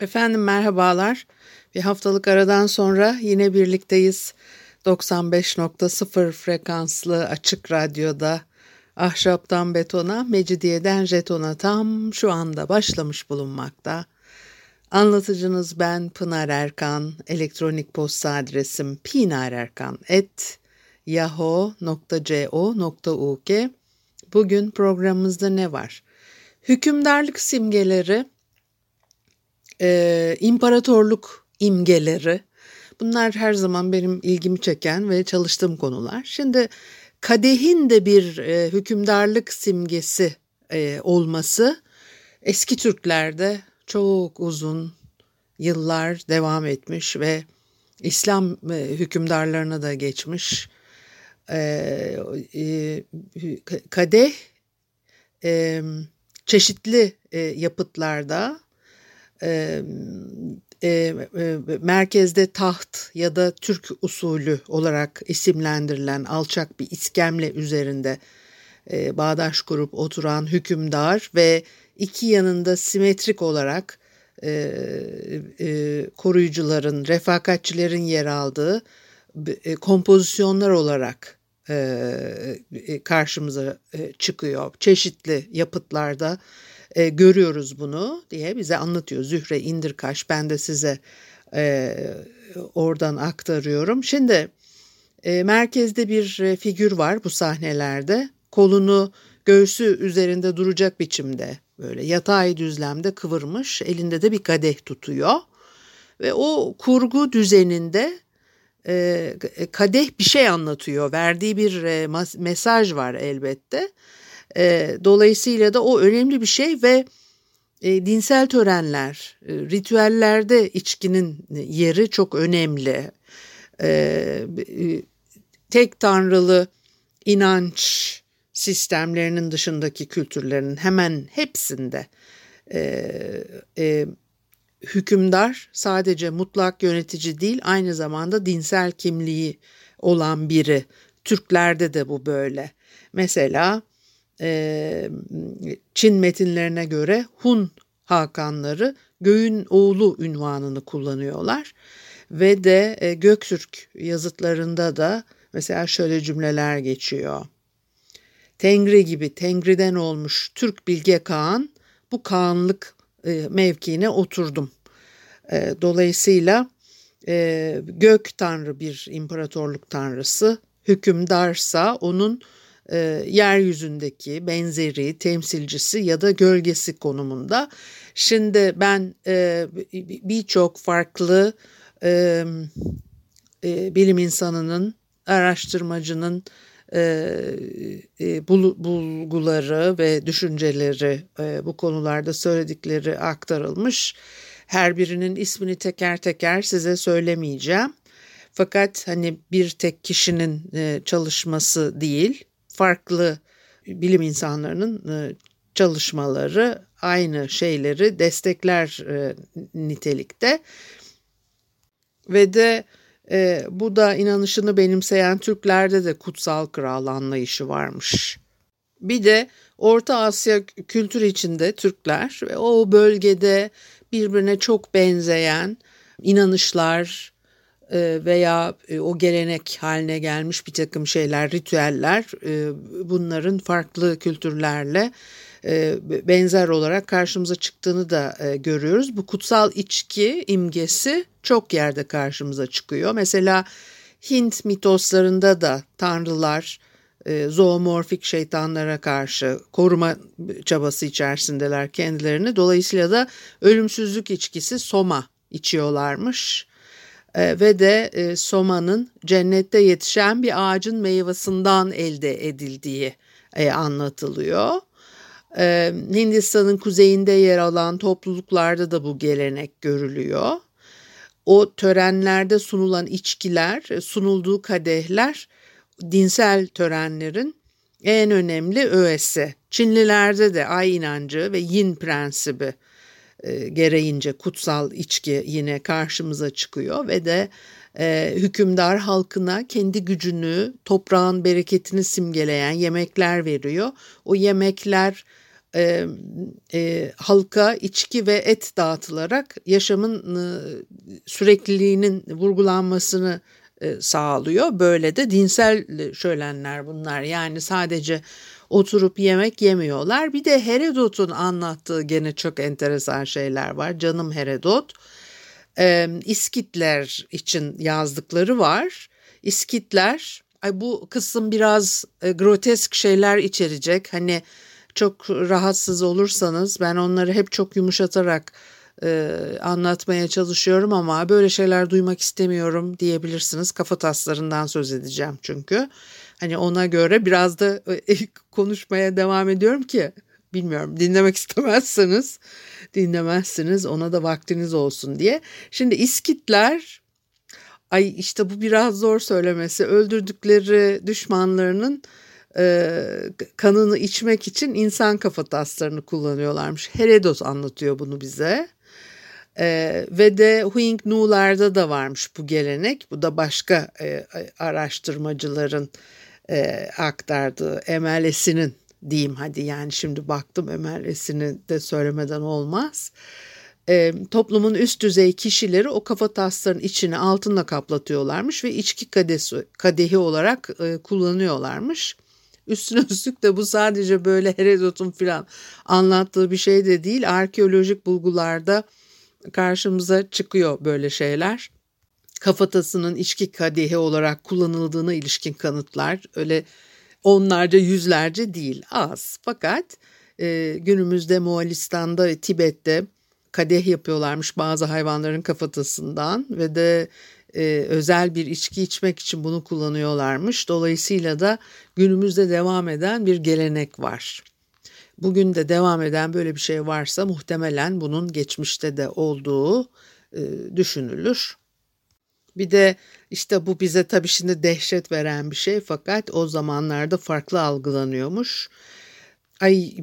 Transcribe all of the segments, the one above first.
Efendim merhabalar. Bir haftalık aradan sonra yine birlikteyiz. 95.0 frekanslı açık radyoda ahşaptan betona, mecidiyeden jetona tam şu anda başlamış bulunmakta. Anlatıcınız ben Pınar Erkan. Elektronik posta adresim pinarerkan.yahoo.co.uk Bugün programımızda ne var? Hükümdarlık simgeleri e, imparatorluk imgeleri. Bunlar her zaman benim ilgimi çeken ve çalıştığım konular. Şimdi kadehin de bir e, hükümdarlık simgesi e, olması eski Türklerde çok uzun yıllar devam etmiş ve İslam e, hükümdarlarına da geçmiş. E, e, kadeh e, çeşitli e, yapıtlarda e, e, merkezde taht ya da Türk usulü olarak isimlendirilen alçak bir iskemle üzerinde e, bağdaş kurup oturan hükümdar ve iki yanında simetrik olarak e, e, koruyucuların, refakatçilerin yer aldığı e, kompozisyonlar olarak karşımıza e, çıkıyor. Çeşitli yapıtlarda e, görüyoruz bunu diye bize anlatıyor. Zühre İndirkaş ben de size e, oradan aktarıyorum. Şimdi e, merkezde bir e, figür var bu sahnelerde. Kolunu göğsü üzerinde duracak biçimde böyle yatay düzlemde kıvırmış elinde de bir kadeh tutuyor. Ve o kurgu düzeninde e, kadeh bir şey anlatıyor. Verdiği bir e, mesaj var elbette. E, dolayısıyla da o önemli bir şey ve e, dinsel törenler, e, ritüellerde içkinin yeri çok önemli. E, e, tek tanrılı inanç sistemlerinin dışındaki kültürlerin hemen hepsinde e, e, hükümdar sadece mutlak yönetici değil aynı zamanda dinsel kimliği olan biri. Türklerde de bu böyle. Mesela e, Çin metinlerine göre Hun Hakanları göğün oğlu ünvanını kullanıyorlar. Ve de e, Göktürk yazıtlarında da mesela şöyle cümleler geçiyor. Tengri gibi Tengri'den olmuş Türk Bilge Kağan bu Kağanlık mevkiine oturdum. E, dolayısıyla e, gök tanrı bir imparatorluk tanrısı, hükümdarsa onun e, yeryüzündeki benzeri, temsilcisi ya da gölgesi konumunda. Şimdi ben e, birçok farklı e, e, bilim insanının, araştırmacının e, e, bulguları ve düşünceleri e, bu konularda söyledikleri aktarılmış. Her birinin ismini teker teker size söylemeyeceğim. Fakat hani bir tek kişinin e, çalışması değil, farklı bilim insanlarının e, çalışmaları aynı şeyleri destekler e, nitelikte ve de e, bu da inanışını benimseyen Türklerde de kutsal kral anlayışı varmış. Bir de Orta Asya kültür içinde Türkler ve o bölgede birbirine çok benzeyen inanışlar, e, veya e, o gelenek haline gelmiş bir takım şeyler, ritüeller e, bunların farklı kültürlerle benzer olarak karşımıza çıktığını da görüyoruz. Bu kutsal içki imgesi çok yerde karşımıza çıkıyor. Mesela Hint mitoslarında da tanrılar zoomorfik şeytanlara karşı koruma çabası içerisindeler kendilerini. Dolayısıyla da ölümsüzlük içkisi soma içiyorlarmış e, ve de e, somanın cennette yetişen bir ağacın meyvasından elde edildiği e, anlatılıyor. E, Hindistan'ın kuzeyinde yer alan topluluklarda da bu gelenek görülüyor. O törenlerde sunulan içkiler, sunulduğu kadehler dinsel törenlerin en önemli öğesi. Çinlilerde de ay inancı ve yin prensibi e, gereğince kutsal içki yine karşımıza çıkıyor ve de e, hükümdar halkına kendi gücünü, toprağın bereketini simgeleyen yemekler veriyor. O yemekler e, e, halka içki ve et dağıtılarak yaşamın e, sürekliliğinin vurgulanmasını e, sağlıyor. Böyle de dinsel şölenler bunlar. Yani sadece oturup yemek yemiyorlar. Bir de Herodot'un anlattığı gene çok enteresan şeyler var. Canım Herodot. E, İskitler için yazdıkları var. İskitler, ay bu kısım biraz e, grotesk şeyler içerecek. Hani çok rahatsız olursanız ben onları hep çok yumuşatarak e, anlatmaya çalışıyorum ama böyle şeyler duymak istemiyorum diyebilirsiniz. Kafa taslarından söz edeceğim çünkü. Hani ona göre biraz da e, konuşmaya devam ediyorum ki bilmiyorum dinlemek istemezseniz dinlemezsiniz ona da vaktiniz olsun diye. Şimdi İskitler ay işte bu biraz zor söylemesi öldürdükleri düşmanlarının e, kanını içmek için insan kafataslarını kullanıyorlarmış. Herodot anlatıyor bunu bize. E, ve de Huing Nu'larda da varmış bu gelenek. Bu da başka e, araştırmacıların e, aktardığı emelesinin diyeyim hadi yani şimdi baktım emelesini de söylemeden olmaz. E, toplumun üst düzey kişileri o kafa tasların içini altınla kaplatıyorlarmış ve içki kadesi, kadehi olarak e, kullanıyorlarmış. Üstüne üstlük de bu sadece böyle Herodot'un filan anlattığı bir şey de değil. Arkeolojik bulgularda karşımıza çıkıyor böyle şeyler. Kafatasının içki kadehi olarak kullanıldığına ilişkin kanıtlar öyle onlarca yüzlerce değil az. Fakat e, günümüzde Moğolistan'da ve Tibet'te kadeh yapıyorlarmış bazı hayvanların kafatasından ve de e, özel bir içki içmek için bunu kullanıyorlarmış. Dolayısıyla da günümüzde devam eden bir gelenek var. Bugün de devam eden böyle bir şey varsa muhtemelen bunun geçmişte de olduğu e, düşünülür. Bir de işte bu bize tabii şimdi dehşet veren bir şey fakat o zamanlarda farklı algılanıyormuş. Ay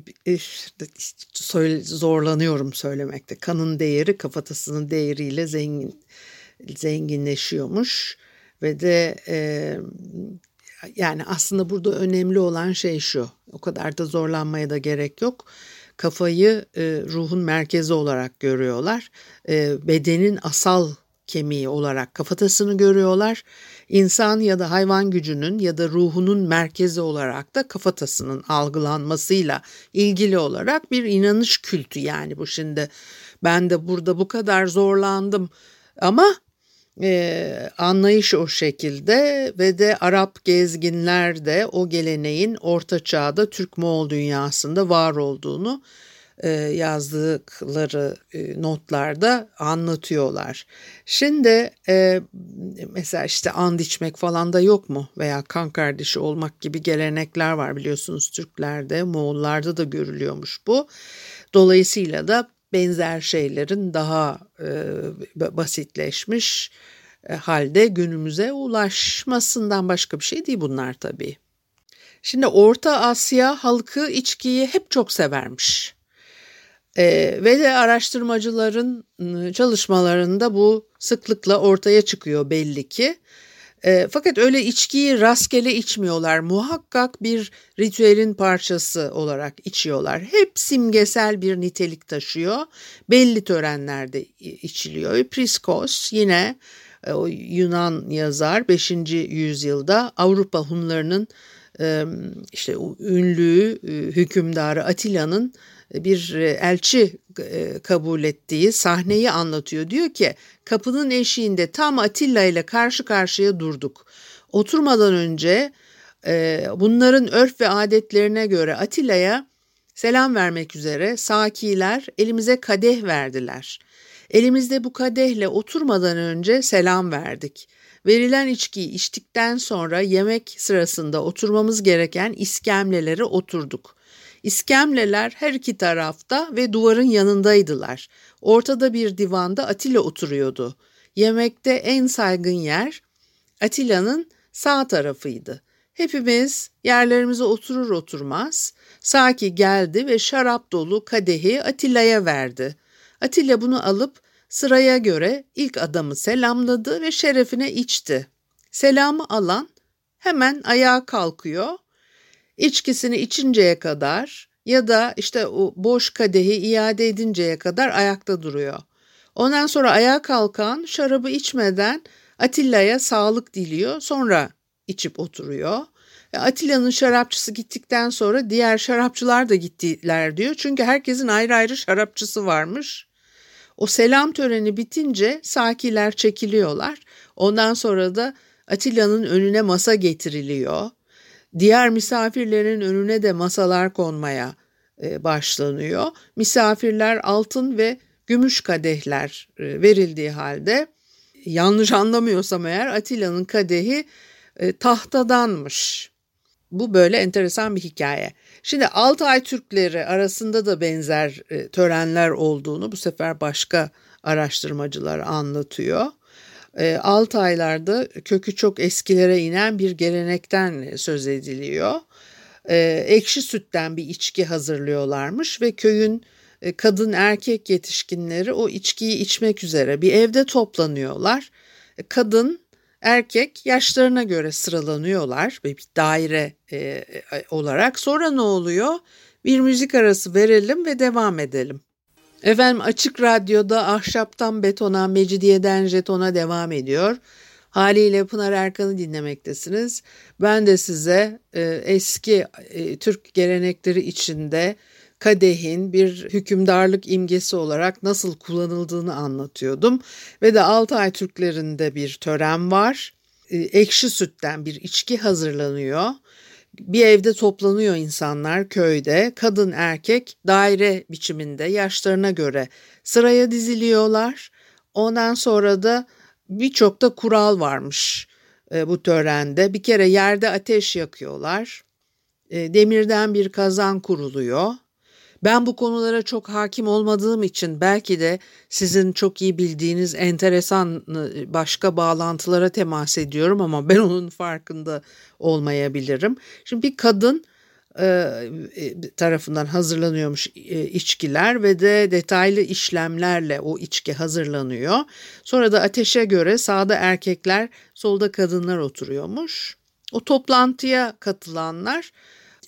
zorlanıyorum söylemekte. Kanın değeri kafatasının değeriyle zengin zenginleşiyormuş ve de e, yani aslında burada önemli olan şey şu. O kadar da zorlanmaya da gerek yok. Kafayı e, ruhun merkezi olarak görüyorlar. E, bedenin asal kemiği olarak kafatasını görüyorlar. İnsan ya da hayvan gücünün ya da ruhunun merkezi olarak da kafatasının algılanmasıyla ilgili olarak bir inanış kültü yani bu şimdi ben de burada bu kadar zorlandım ama e, anlayış o şekilde ve de Arap gezginler de o geleneğin Orta Çağ'da Türk-Moğol dünyasında var olduğunu e, yazdıkları e, notlarda anlatıyorlar. Şimdi e, mesela işte and içmek falan da yok mu veya kan kardeşi olmak gibi gelenekler var biliyorsunuz Türklerde, Moğollarda da görülüyormuş bu. Dolayısıyla da benzer şeylerin daha e, basitleşmiş e, halde günümüze ulaşmasından başka bir şey değil bunlar tabii. Şimdi Orta Asya halkı içkiyi hep çok severmiş. E, ve de araştırmacıların ıı, çalışmalarında bu sıklıkla ortaya çıkıyor belli ki. E, fakat öyle içkiyi rastgele içmiyorlar. Muhakkak bir ritüelin parçası olarak içiyorlar. Hep simgesel bir nitelik taşıyor. Belli törenlerde içiliyor. Priskos yine e, o Yunan yazar 5. yüzyılda Avrupa Hunlarının e, işte ünlü e, hükümdarı Atilla'nın bir elçi kabul ettiği sahneyi anlatıyor. Diyor ki kapının eşiğinde tam Atilla ile karşı karşıya durduk. Oturmadan önce bunların örf ve adetlerine göre Atilla'ya selam vermek üzere sakiler elimize kadeh verdiler. Elimizde bu kadehle oturmadan önce selam verdik. Verilen içkiyi içtikten sonra yemek sırasında oturmamız gereken iskemlelere oturduk. İskemleler her iki tarafta ve duvarın yanındaydılar. Ortada bir divanda Atilla oturuyordu. Yemekte en saygın yer Atilla'nın sağ tarafıydı. Hepimiz yerlerimize oturur oturmaz Saki geldi ve şarap dolu kadehi Atilla'ya verdi. Atilla bunu alıp sıraya göre ilk adamı selamladı ve şerefine içti. Selamı alan hemen ayağa kalkıyor, içkisini içinceye kadar ya da işte o boş kadehi iade edinceye kadar ayakta duruyor. Ondan sonra ayağa kalkan şarabı içmeden Atilla'ya sağlık diliyor. Sonra içip oturuyor. E, Atilla'nın şarapçısı gittikten sonra diğer şarapçılar da gittiler diyor. Çünkü herkesin ayrı ayrı şarapçısı varmış. O selam töreni bitince sakiler çekiliyorlar. Ondan sonra da Atilla'nın önüne masa getiriliyor. Diğer misafirlerin önüne de masalar konmaya e, başlanıyor. Misafirler altın ve gümüş kadehler e, verildiği halde yanlış anlamıyorsam eğer Atilla'nın kadehi e, tahtadanmış. Bu böyle enteresan bir hikaye. Şimdi Altay Türkleri arasında da benzer törenler olduğunu bu sefer başka araştırmacılar anlatıyor. E, Altaylarda kökü çok eskilere inen bir gelenekten söz ediliyor. E, ekşi sütten bir içki hazırlıyorlarmış ve köyün e, kadın erkek yetişkinleri o içkiyi içmek üzere bir evde toplanıyorlar. E, kadın erkek yaşlarına göre sıralanıyorlar ve bir daire e, e, olarak. Sonra ne oluyor? Bir müzik arası verelim ve devam edelim. Efendim Açık Radyo'da ahşaptan betona, mecidiyeden jetona devam ediyor. Haliyle Pınar Erkan'ı dinlemektesiniz. Ben de size e, eski e, Türk gelenekleri içinde kadehin bir hükümdarlık imgesi olarak nasıl kullanıldığını anlatıyordum. Ve de Altay Türklerinde bir tören var. E, ekşi sütten bir içki hazırlanıyor. Bir evde toplanıyor insanlar köyde. Kadın erkek daire biçiminde yaşlarına göre sıraya diziliyorlar. Ondan sonra da birçok da kural varmış e, bu törende. Bir kere yerde ateş yakıyorlar. E, demirden bir kazan kuruluyor. Ben bu konulara çok hakim olmadığım için belki de sizin çok iyi bildiğiniz enteresan ıı, başka bağlantılara temas ediyorum ama ben onun farkında olmayabilirim. Şimdi bir kadın e, e, tarafından hazırlanıyormuş e, içkiler ve de detaylı işlemlerle o içki hazırlanıyor. Sonra da ateşe göre sağda erkekler, solda kadınlar oturuyormuş. O toplantıya katılanlar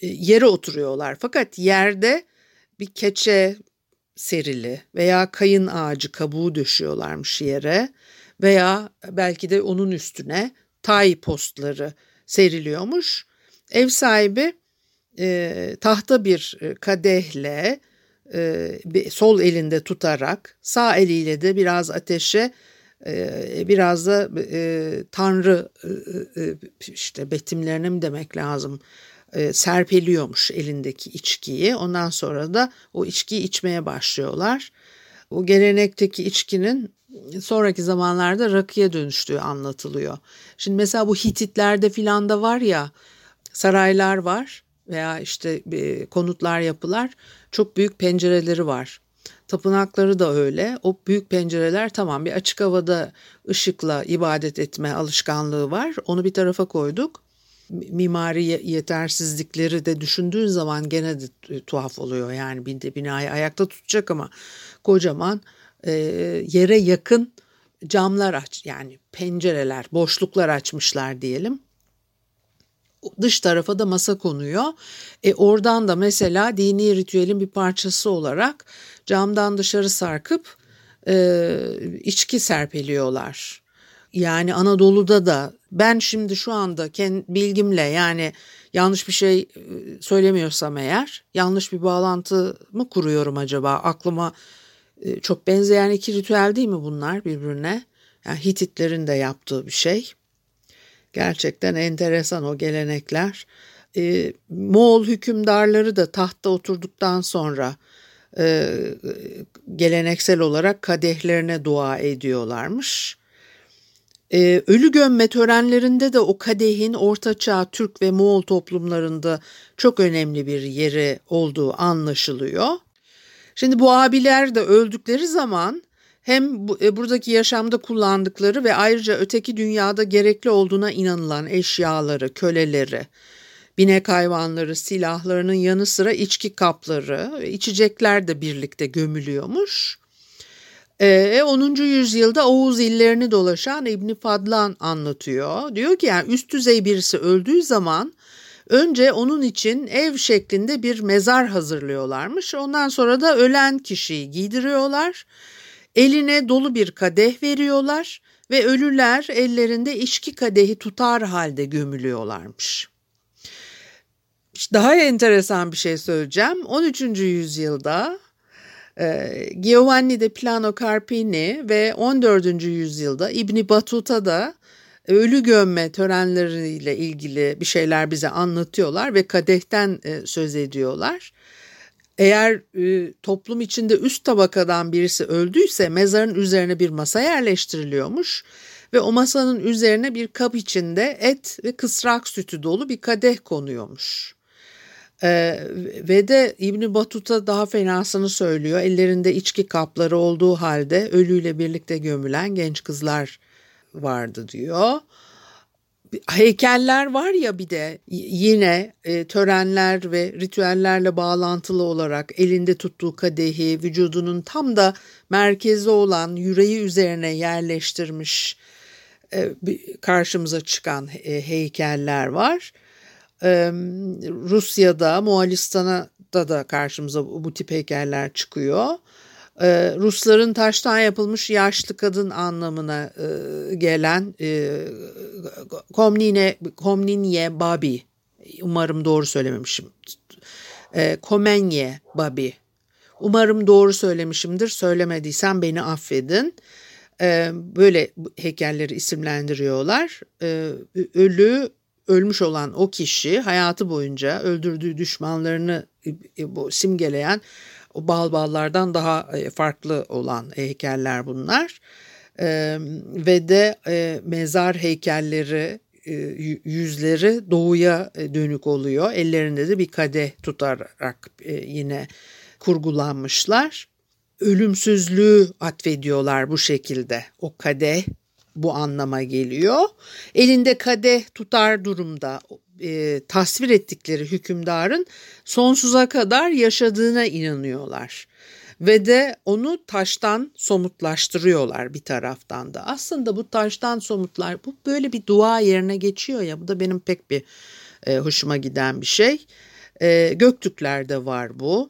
yere oturuyorlar. Fakat yerde bir keçe serili veya kayın ağacı kabuğu döşüyorlarmış yere veya belki de onun üstüne tay postları seriliyormuş. Ev sahibi e, tahta bir e, kadehle e, sol elinde tutarak sağ eliyle de biraz ateşe e, biraz da e, tanrı e, e, işte betimlerini mi demek lazım e, serpeliyormuş elindeki içkiyi. Ondan sonra da o içkiyi içmeye başlıyorlar. O gelenekteki içkinin sonraki zamanlarda rakıya dönüştüğü anlatılıyor. Şimdi mesela bu Hititlerde filan da var ya saraylar var veya işte e, konutlar yapılar çok büyük pencereleri var. Tapınakları da öyle. O büyük pencereler tamam bir açık havada ışıkla ibadet etme alışkanlığı var. Onu bir tarafa koyduk mimari yetersizlikleri de düşündüğün zaman gene de tuhaf oluyor. Yani binayı ayakta tutacak ama kocaman e, yere yakın camlar aç yani pencereler, boşluklar açmışlar diyelim. Dış tarafa da masa konuyor. E oradan da mesela dini ritüelin bir parçası olarak camdan dışarı sarkıp e, içki serpeliyorlar. Yani Anadolu'da da ben şimdi şu anda bilgimle yani yanlış bir şey e, söylemiyorsam eğer yanlış bir bağlantı mı kuruyorum acaba? Aklıma e, çok benzeyen iki ritüel değil mi bunlar birbirine? Yani Hititlerin de yaptığı bir şey. Gerçekten enteresan o gelenekler. E, Moğol hükümdarları da tahta oturduktan sonra e, geleneksel olarak kadehlerine dua ediyorlarmış. Ee, ölü gömme törenlerinde de o kadehin ortaçağ Türk ve Moğol toplumlarında çok önemli bir yeri olduğu anlaşılıyor. Şimdi bu abiler de öldükleri zaman hem e, buradaki yaşamda kullandıkları ve ayrıca öteki dünyada gerekli olduğuna inanılan eşyaları, köleleri, binek hayvanları, silahlarının yanı sıra içki kapları, içecekler de birlikte gömülüyormuş. E, 10. yüzyılda Oğuz illerini dolaşan İbni Fadlan anlatıyor. Diyor ki yani üst düzey birisi öldüğü zaman Önce onun için ev şeklinde bir mezar hazırlıyorlarmış. Ondan sonra da ölen kişiyi giydiriyorlar. Eline dolu bir kadeh veriyorlar ve ölüler ellerinde içki kadehi tutar halde gömülüyorlarmış. Daha enteresan bir şey söyleyeceğim. 13. yüzyılda Giovanni de Plano Carpini ve 14. yüzyılda İbni Batuta da ölü gömme törenleriyle ilgili bir şeyler bize anlatıyorlar ve kadehten e, söz ediyorlar. Eğer e, toplum içinde üst tabakadan birisi öldüyse mezarın üzerine bir masa yerleştiriliyormuş ve o masanın üzerine bir kap içinde et ve kısrak sütü dolu bir kadeh konuyormuş. Ee, ve de İbni Batuta daha fenasını söylüyor. Ellerinde içki kapları olduğu halde ölüyle birlikte gömülen genç kızlar vardı diyor. Heykeller var ya bir de yine e, törenler ve ritüellerle bağlantılı olarak elinde tuttuğu kadehi vücudunun tam da merkezi olan yüreği üzerine yerleştirmiş e, karşımıza çıkan e, heykeller var. E, Rusya'da, Moğolistan'da da karşımıza bu tip heykeller çıkıyor. Ee, Rusların taştan yapılmış yaşlı kadın anlamına e, gelen e, Komnine, Komninye Babi, umarım doğru söylememişim, e, Komenye Babi, umarım doğru söylemişimdir, söylemediysem beni affedin. E, böyle heykelleri isimlendiriyorlar. E, ölü ölmüş olan o kişi hayatı boyunca öldürdüğü düşmanlarını e, bu simgeleyen o bal ballardan daha e, farklı olan heykeller bunlar. E, ve de e, mezar heykelleri e, yüzleri doğuya e, dönük oluyor. Ellerinde de bir kadeh tutarak e, yine kurgulanmışlar. Ölümsüzlüğü atfediyorlar bu şekilde. O kadeh bu anlama geliyor. Elinde kadeh tutar durumda e, tasvir ettikleri hükümdarın sonsuza kadar yaşadığına inanıyorlar. Ve de onu taştan somutlaştırıyorlar bir taraftan da. Aslında bu taştan somutlar bu böyle bir dua yerine geçiyor ya bu da benim pek bir e, hoşuma giden bir şey. E, Göktürklerde var bu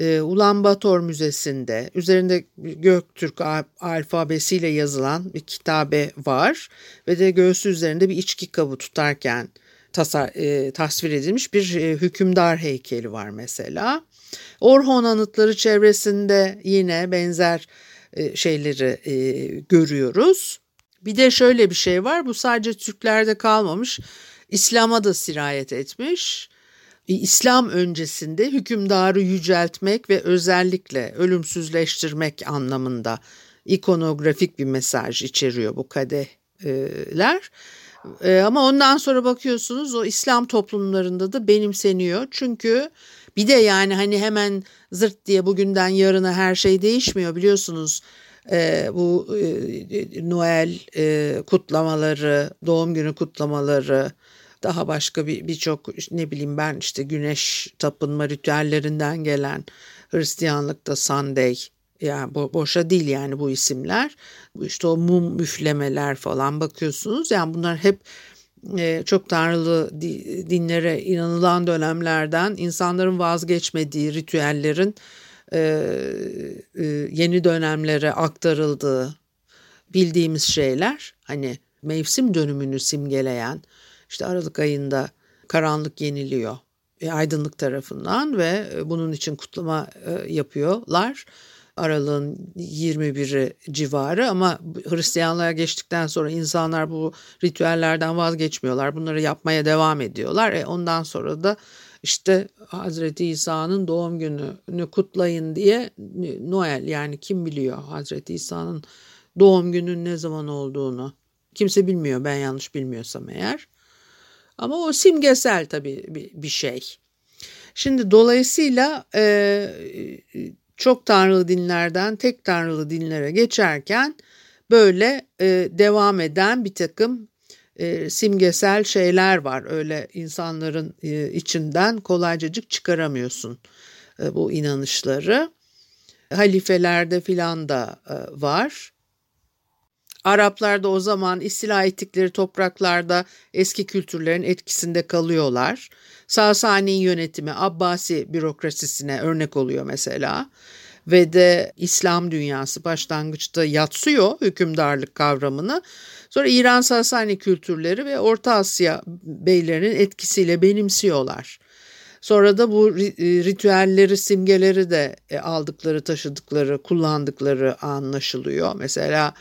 e, Ulan Bator Müzesi'nde üzerinde Göktürk alfabesiyle yazılan bir kitabe var ve de göğsü üzerinde bir içki kabı tutarken tasar, e, tasvir edilmiş bir e, hükümdar heykeli var mesela. Orhon anıtları çevresinde yine benzer e, şeyleri e, görüyoruz. Bir de şöyle bir şey var bu sadece Türklerde kalmamış İslam'a da sirayet etmiş. İslam öncesinde hükümdarı yüceltmek ve özellikle ölümsüzleştirmek anlamında ikonografik bir mesaj içeriyor bu kadehler. Ee, ama ondan sonra bakıyorsunuz o İslam toplumlarında da benimseniyor. Çünkü bir de yani hani hemen zırt diye bugünden yarına her şey değişmiyor biliyorsunuz. Ee, bu e, Noel e, kutlamaları, doğum günü kutlamaları, daha başka bir birçok ne bileyim ben işte güneş tapınma ritüellerinden gelen Hristiyanlıkta Sunday yani bo boşa değil yani bu isimler. İşte o mum müflemeler falan bakıyorsunuz. Yani bunlar hep e, çok tanrılı dinlere inanılan dönemlerden insanların vazgeçmediği ritüellerin e, e, yeni dönemlere aktarıldığı bildiğimiz şeyler. Hani mevsim dönümünü simgeleyen işte Aralık ayında karanlık yeniliyor e, aydınlık tarafından ve e, bunun için kutlama e, yapıyorlar. Aralığın 21'i civarı ama Hristiyanlığa geçtikten sonra insanlar bu ritüellerden vazgeçmiyorlar. Bunları yapmaya devam ediyorlar. E ondan sonra da işte Hazreti İsa'nın doğum gününü kutlayın diye Noel yani kim biliyor Hazreti İsa'nın doğum günün ne zaman olduğunu. Kimse bilmiyor ben yanlış bilmiyorsam eğer. Ama o simgesel tabii bir, şey. Şimdi dolayısıyla e, çok tanrılı dinlerden tek tanrılı dinlere geçerken böyle e, devam eden bir takım e, simgesel şeyler var. Öyle insanların e, içinden kolaycacık çıkaramıyorsun e, bu inanışları. Halifelerde filan da e, var. Araplar da o zaman istila ettikleri topraklarda eski kültürlerin etkisinde kalıyorlar. Sasani yönetimi Abbasi bürokrasisine örnek oluyor mesela ve de İslam dünyası başlangıçta yatsıyor hükümdarlık kavramını. Sonra İran Sasani kültürleri ve Orta Asya beylerinin etkisiyle benimsiyorlar. Sonra da bu e, ritüelleri, simgeleri de e, aldıkları, taşıdıkları, kullandıkları anlaşılıyor. Mesela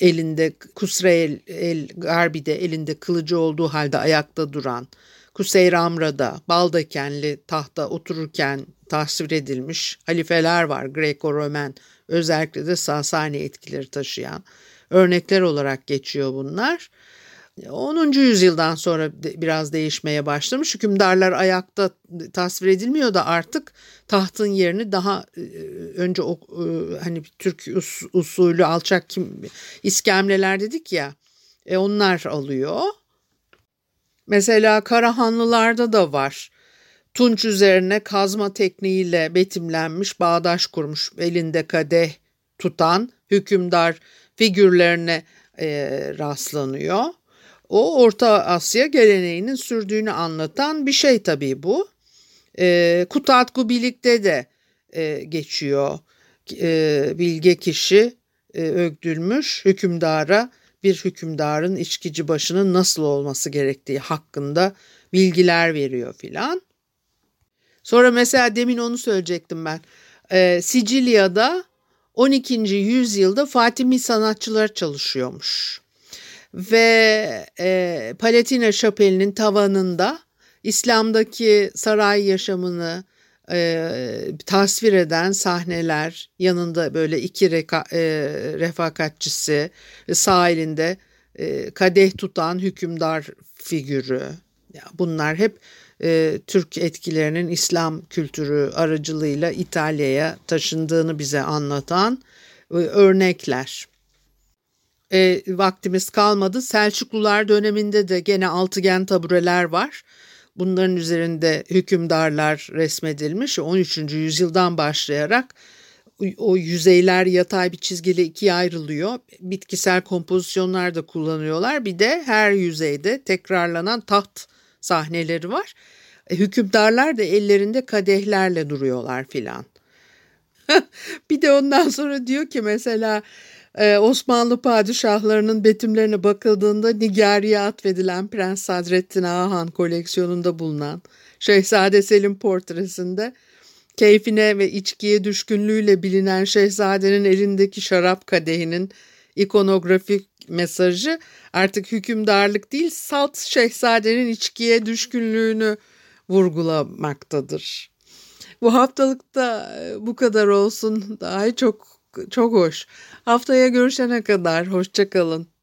elinde Kusreyl el Garbi'de elinde kılıcı olduğu halde ayakta duran, Kuseyr Amra'da baldakenli tahta otururken tasvir edilmiş halifeler var Greco-Romen özellikle de Sasani etkileri taşıyan örnekler olarak geçiyor bunlar. 10. yüzyıldan sonra biraz değişmeye başlamış. Hükümdarlar ayakta tasvir edilmiyor da artık tahtın yerini daha e, önce o e, hani Türk usulü alçak kim iskemleler dedik ya e, onlar alıyor. Mesela Karahanlılarda da var. Tunç üzerine kazma tekniğiyle betimlenmiş bağdaş kurmuş elinde kadeh tutan hükümdar figürlerine e, rastlanıyor. O Orta Asya geleneğinin sürdüğünü anlatan bir şey tabii bu. E, Kutatku birlikte de e, geçiyor. E, bilge kişi e, ögdülmüş hükümdara bir hükümdarın içkici başının nasıl olması gerektiği hakkında bilgiler veriyor filan. Sonra mesela demin onu söyleyecektim ben. E, Sicilya'da 12. yüzyılda Fatimi sanatçılar çalışıyormuş. Ve e, Palatina Şapeli'nin tavanında İslam'daki saray yaşamını e, tasvir eden sahneler yanında böyle iki reka, e, refakatçisi sağ elinde e, kadeh tutan hükümdar figürü. Ya bunlar hep e, Türk etkilerinin İslam kültürü aracılığıyla İtalya'ya taşındığını bize anlatan e, örnekler. E, vaktimiz kalmadı. Selçuklular döneminde de gene altıgen tabureler var. Bunların üzerinde hükümdarlar resmedilmiş. 13. yüzyıldan başlayarak o yüzeyler yatay bir çizgiyle ikiye ayrılıyor. Bitkisel kompozisyonlar da kullanıyorlar. Bir de her yüzeyde tekrarlanan taht sahneleri var. E, hükümdarlar da ellerinde kadehlerle duruyorlar filan. bir de ondan sonra diyor ki mesela e, Osmanlı padişahlarının betimlerine bakıldığında Nigeri'ye atfedilen Prens Sadrettin Ahan koleksiyonunda bulunan Şehzade Selim portresinde keyfine ve içkiye düşkünlüğüyle bilinen şehzadenin elindeki şarap kadehinin ikonografik mesajı artık hükümdarlık değil salt şehzadenin içkiye düşkünlüğünü vurgulamaktadır. Bu haftalıkta e, bu kadar olsun. Daha çok çok hoş. Haftaya görüşene kadar hoşçakalın.